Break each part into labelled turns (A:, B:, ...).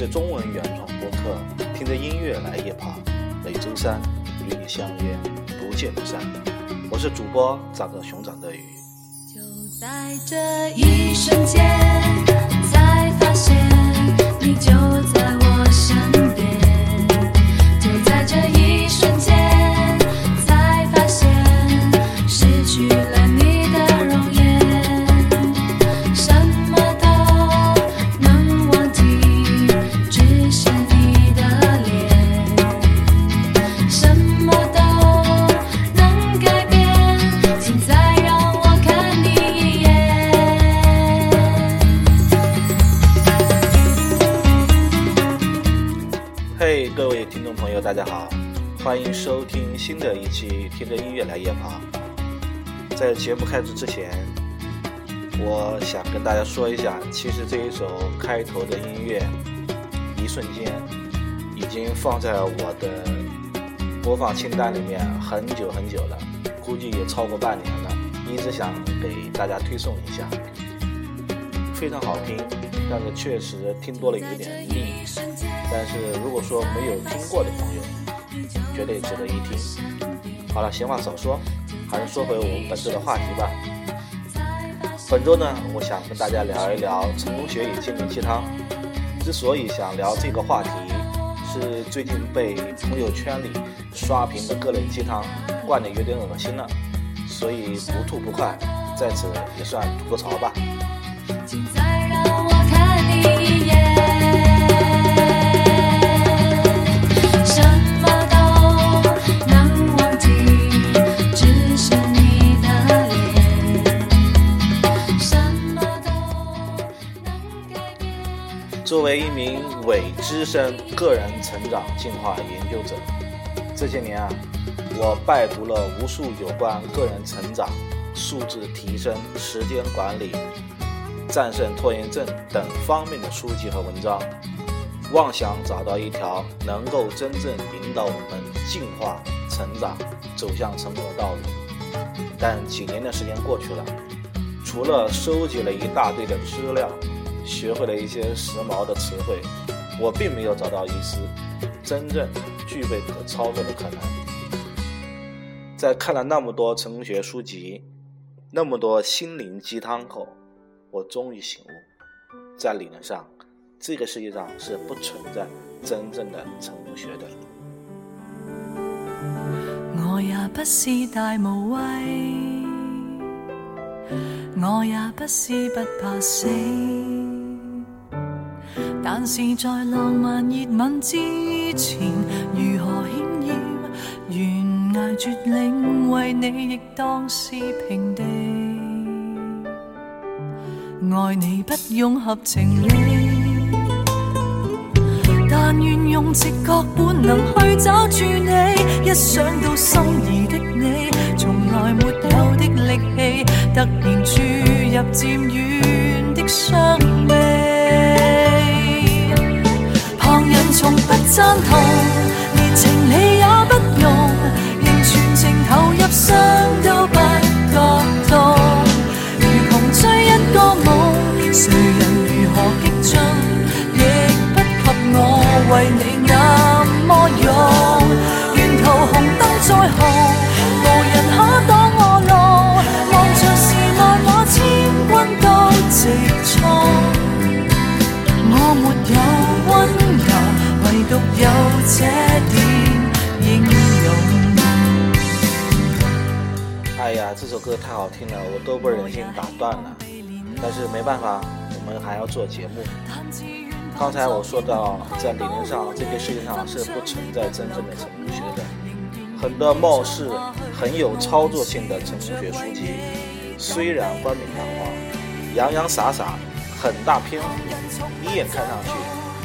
A: 是中文原创播客，听着音乐来夜跑。每周三与你相约，不见不散。我是主播长个熊掌的鱼。
B: 就在这一瞬间，才发现你就
A: 欢迎收听新的一期《听着音乐来夜跑》。在节目开始之前，我想跟大家说一下，其实这一首开头的音乐，一瞬间已经放在我的播放清单里面很久很久了，估计也超过半年了，一直想给大家推送一下。非常好听，但是确实听多了有点腻。但是如果说没有听过的朋友，绝对值得一听。好了，闲话少说，还是说回我们本周的话题吧。本周呢，我想跟大家聊一聊成功学与心灵鸡汤。之所以想聊这个话题，是最近被朋友圈里刷屏的各类鸡汤灌得有点恶心了，所以不吐不快，在此也算吐个槽吧。为一名伪资深个人成长进化研究者，这些年啊，我拜读了无数有关个人成长、素质提升、时间管理、战胜拖延症等方面的书籍和文章，妄想找到一条能够真正引导我们进化、成长、走向成功的道路。但几年的时间过去了，除了收集了一大堆的资料，学会了一些时髦的词汇，我并没有找到一丝真正具备可操作的可能。在看了那么多成功学书籍，那么多心灵鸡汤后，我终于醒悟，在理论上，这个世界上是不存在真正的成功学的。
B: 我也不是大无畏，我也不是不怕死，但是在浪漫热吻之前，如何险要悬崖绝岭为你亦当是平地。爱你不用合情理。但愿用直觉本能去找住你，一想到心仪的你，从来没有的力气，突然注入渐远的傷赞同，连情理也不容，仍全情投入，伤都不觉痛。如穷追一个梦，谁人如何激进，亦不及我为你那么勇。沿途红灯再
A: 红，歌太好听了，我都不忍心打断了。但是没办法，我们还要做节目。刚才我说到，在理论上，这个世界上是不存在真正的成功学的。很多貌似很有操作性的成功学书籍，虽然冠冕堂皇、洋洋洒洒、很大篇幅，一眼看上去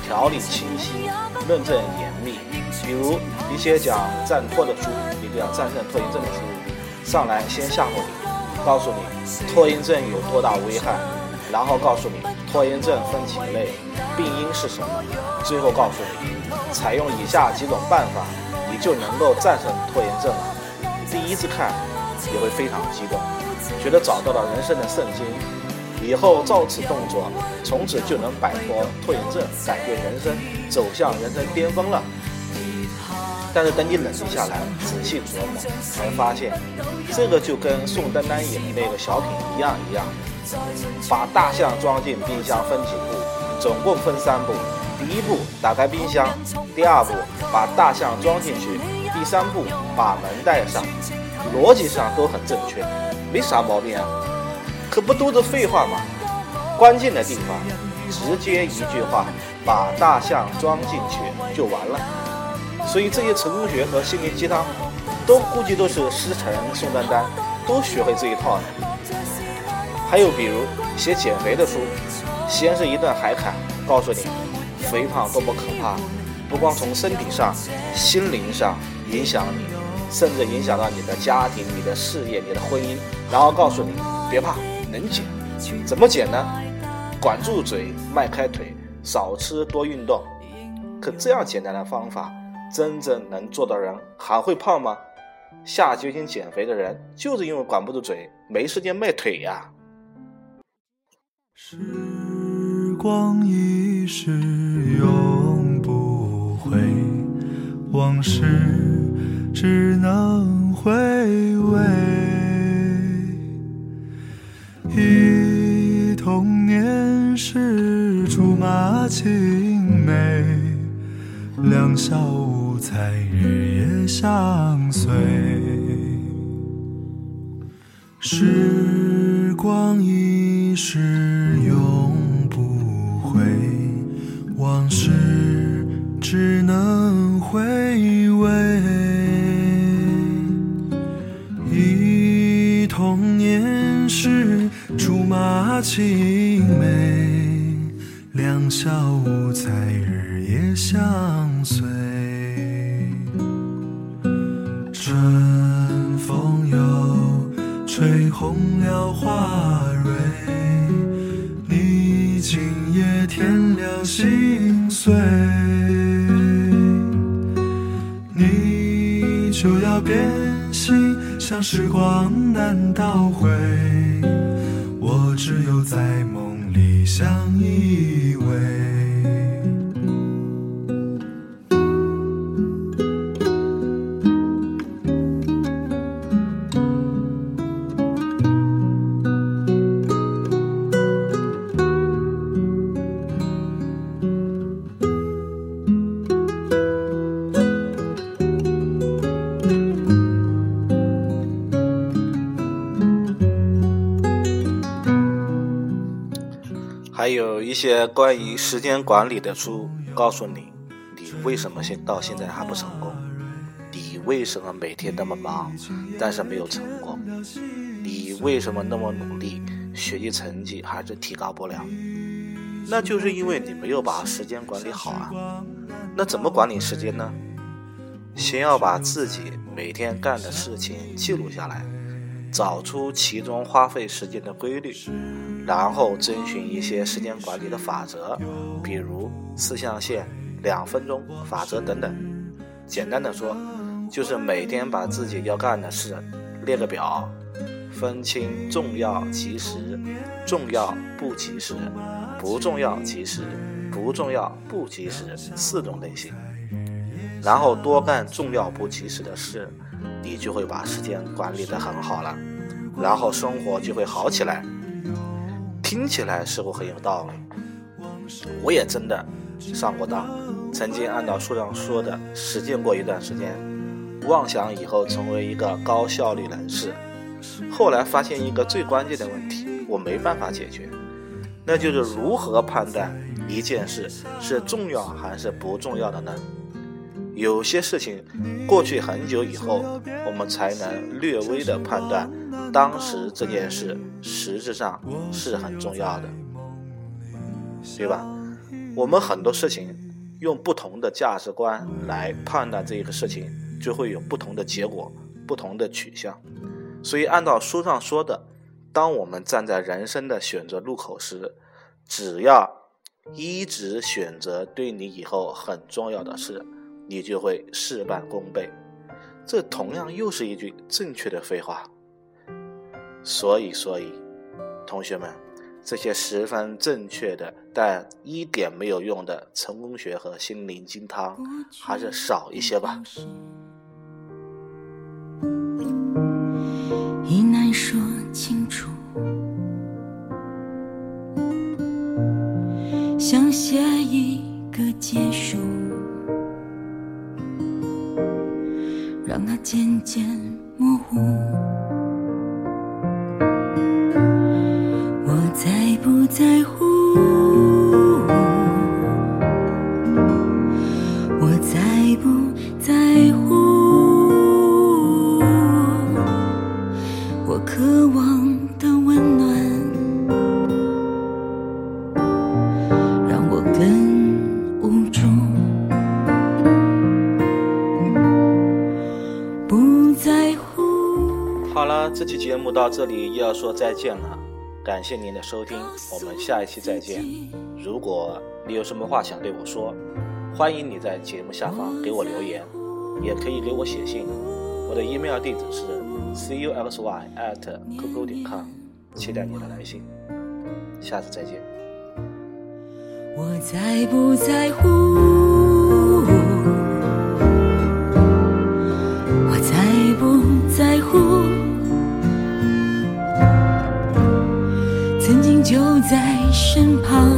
A: 条理清晰、论证严密。比如一些讲战拖的书，一个讲战胜拖延症的书，上来先吓唬你，告诉你拖延症有多大危害，然后告诉你拖延症分几类，病因是什么，最后告诉你采用以下几种办法，你就能够战胜拖延症了。第一次看也会非常激动，觉得找到了人生的圣经，以后照此动作，从此就能摆脱拖延症，改变人生，走向人生巅峰了。但是等你冷静下来，仔细琢磨，才发现，这个就跟宋丹丹演的那个小品一样一样，把大象装进冰箱分几步，总共分三步。第一步，打开冰箱；第二步，把大象装进去；第三步，把门带上。逻辑上都很正确，没啥毛病啊。可不都是废话吗？关键的地方，直接一句话，把大象装进去就完了。所以这些成功学和心灵鸡汤，都估计都是师承宋丹丹，都学会这一套的。还有比如写减肥的书，先是一段海侃，告诉你肥胖多么可怕，不光从身体上、心灵上影响你，甚至影响到你的家庭、你的事业、你的婚姻。然后告诉你别怕，能减。怎么减呢？管住嘴，迈开腿，少吃多运动。可这样简单的方法。真正能做的人还会胖吗？下决心减肥的人就是因为管不住嘴，没时间迈腿呀。
C: 时光一逝永不回，往事只能回味。忆童年时竹马青梅，两小。在日夜相随，时光一逝时光难倒回，我只有在梦里相依偎。
A: 还有一些关于时间管理的书，告诉你，你为什么现到现在还不成功？你为什么每天那么忙，但是没有成功？你为什么那么努力，学习成绩还是提高不了？那就是因为你没有把时间管理好啊。那怎么管理时间呢？先要把自己每天干的事情记录下来，找出其中花费时间的规律。然后遵循一些时间管理的法则，比如四象限、两分钟法则等等。简单的说，就是每天把自己要干的事列个表，分清重要及时、重要不及时、不重要及时、不重要不及时四种类型，然后多干重要不及时的事，你就会把时间管理得很好了，然后生活就会好起来。听起来似乎很有道理，我也真的上过当，曾经按照书上说的实践过一段时间，妄想以后成为一个高效率人士。后来发现一个最关键的问题，我没办法解决，那就是如何判断一件事是重要还是不重要的呢？有些事情过去很久以后，我们才能略微的判断。当时这件事实质上是很重要的，对吧？我们很多事情用不同的价值观来判断这个事情，就会有不同的结果、不同的取向。所以，按照书上说的，当我们站在人生的选择路口时，只要一直选择对你以后很重要的事，你就会事半功倍。这同样又是一句正确的废话。所以，所以，同学们，这些十分正确的但一点没有用的成功学和心灵鸡汤，还是少一些吧。
B: 已难说清楚，想写一个结束，让它渐渐模糊。在乎？我在不在乎？我渴望的温暖，让我更无助。不在乎。
A: 好了，这期节目到这里又要说再见了，感谢您的收听，我们下一期再见。如果你有什么话想对我说，欢迎你在节目下方给我留言，也可以给我写信。我的 email 地址是 cuxy at qq 点 com，期待你的来信。下次再见。
B: 我在不在乎？身旁，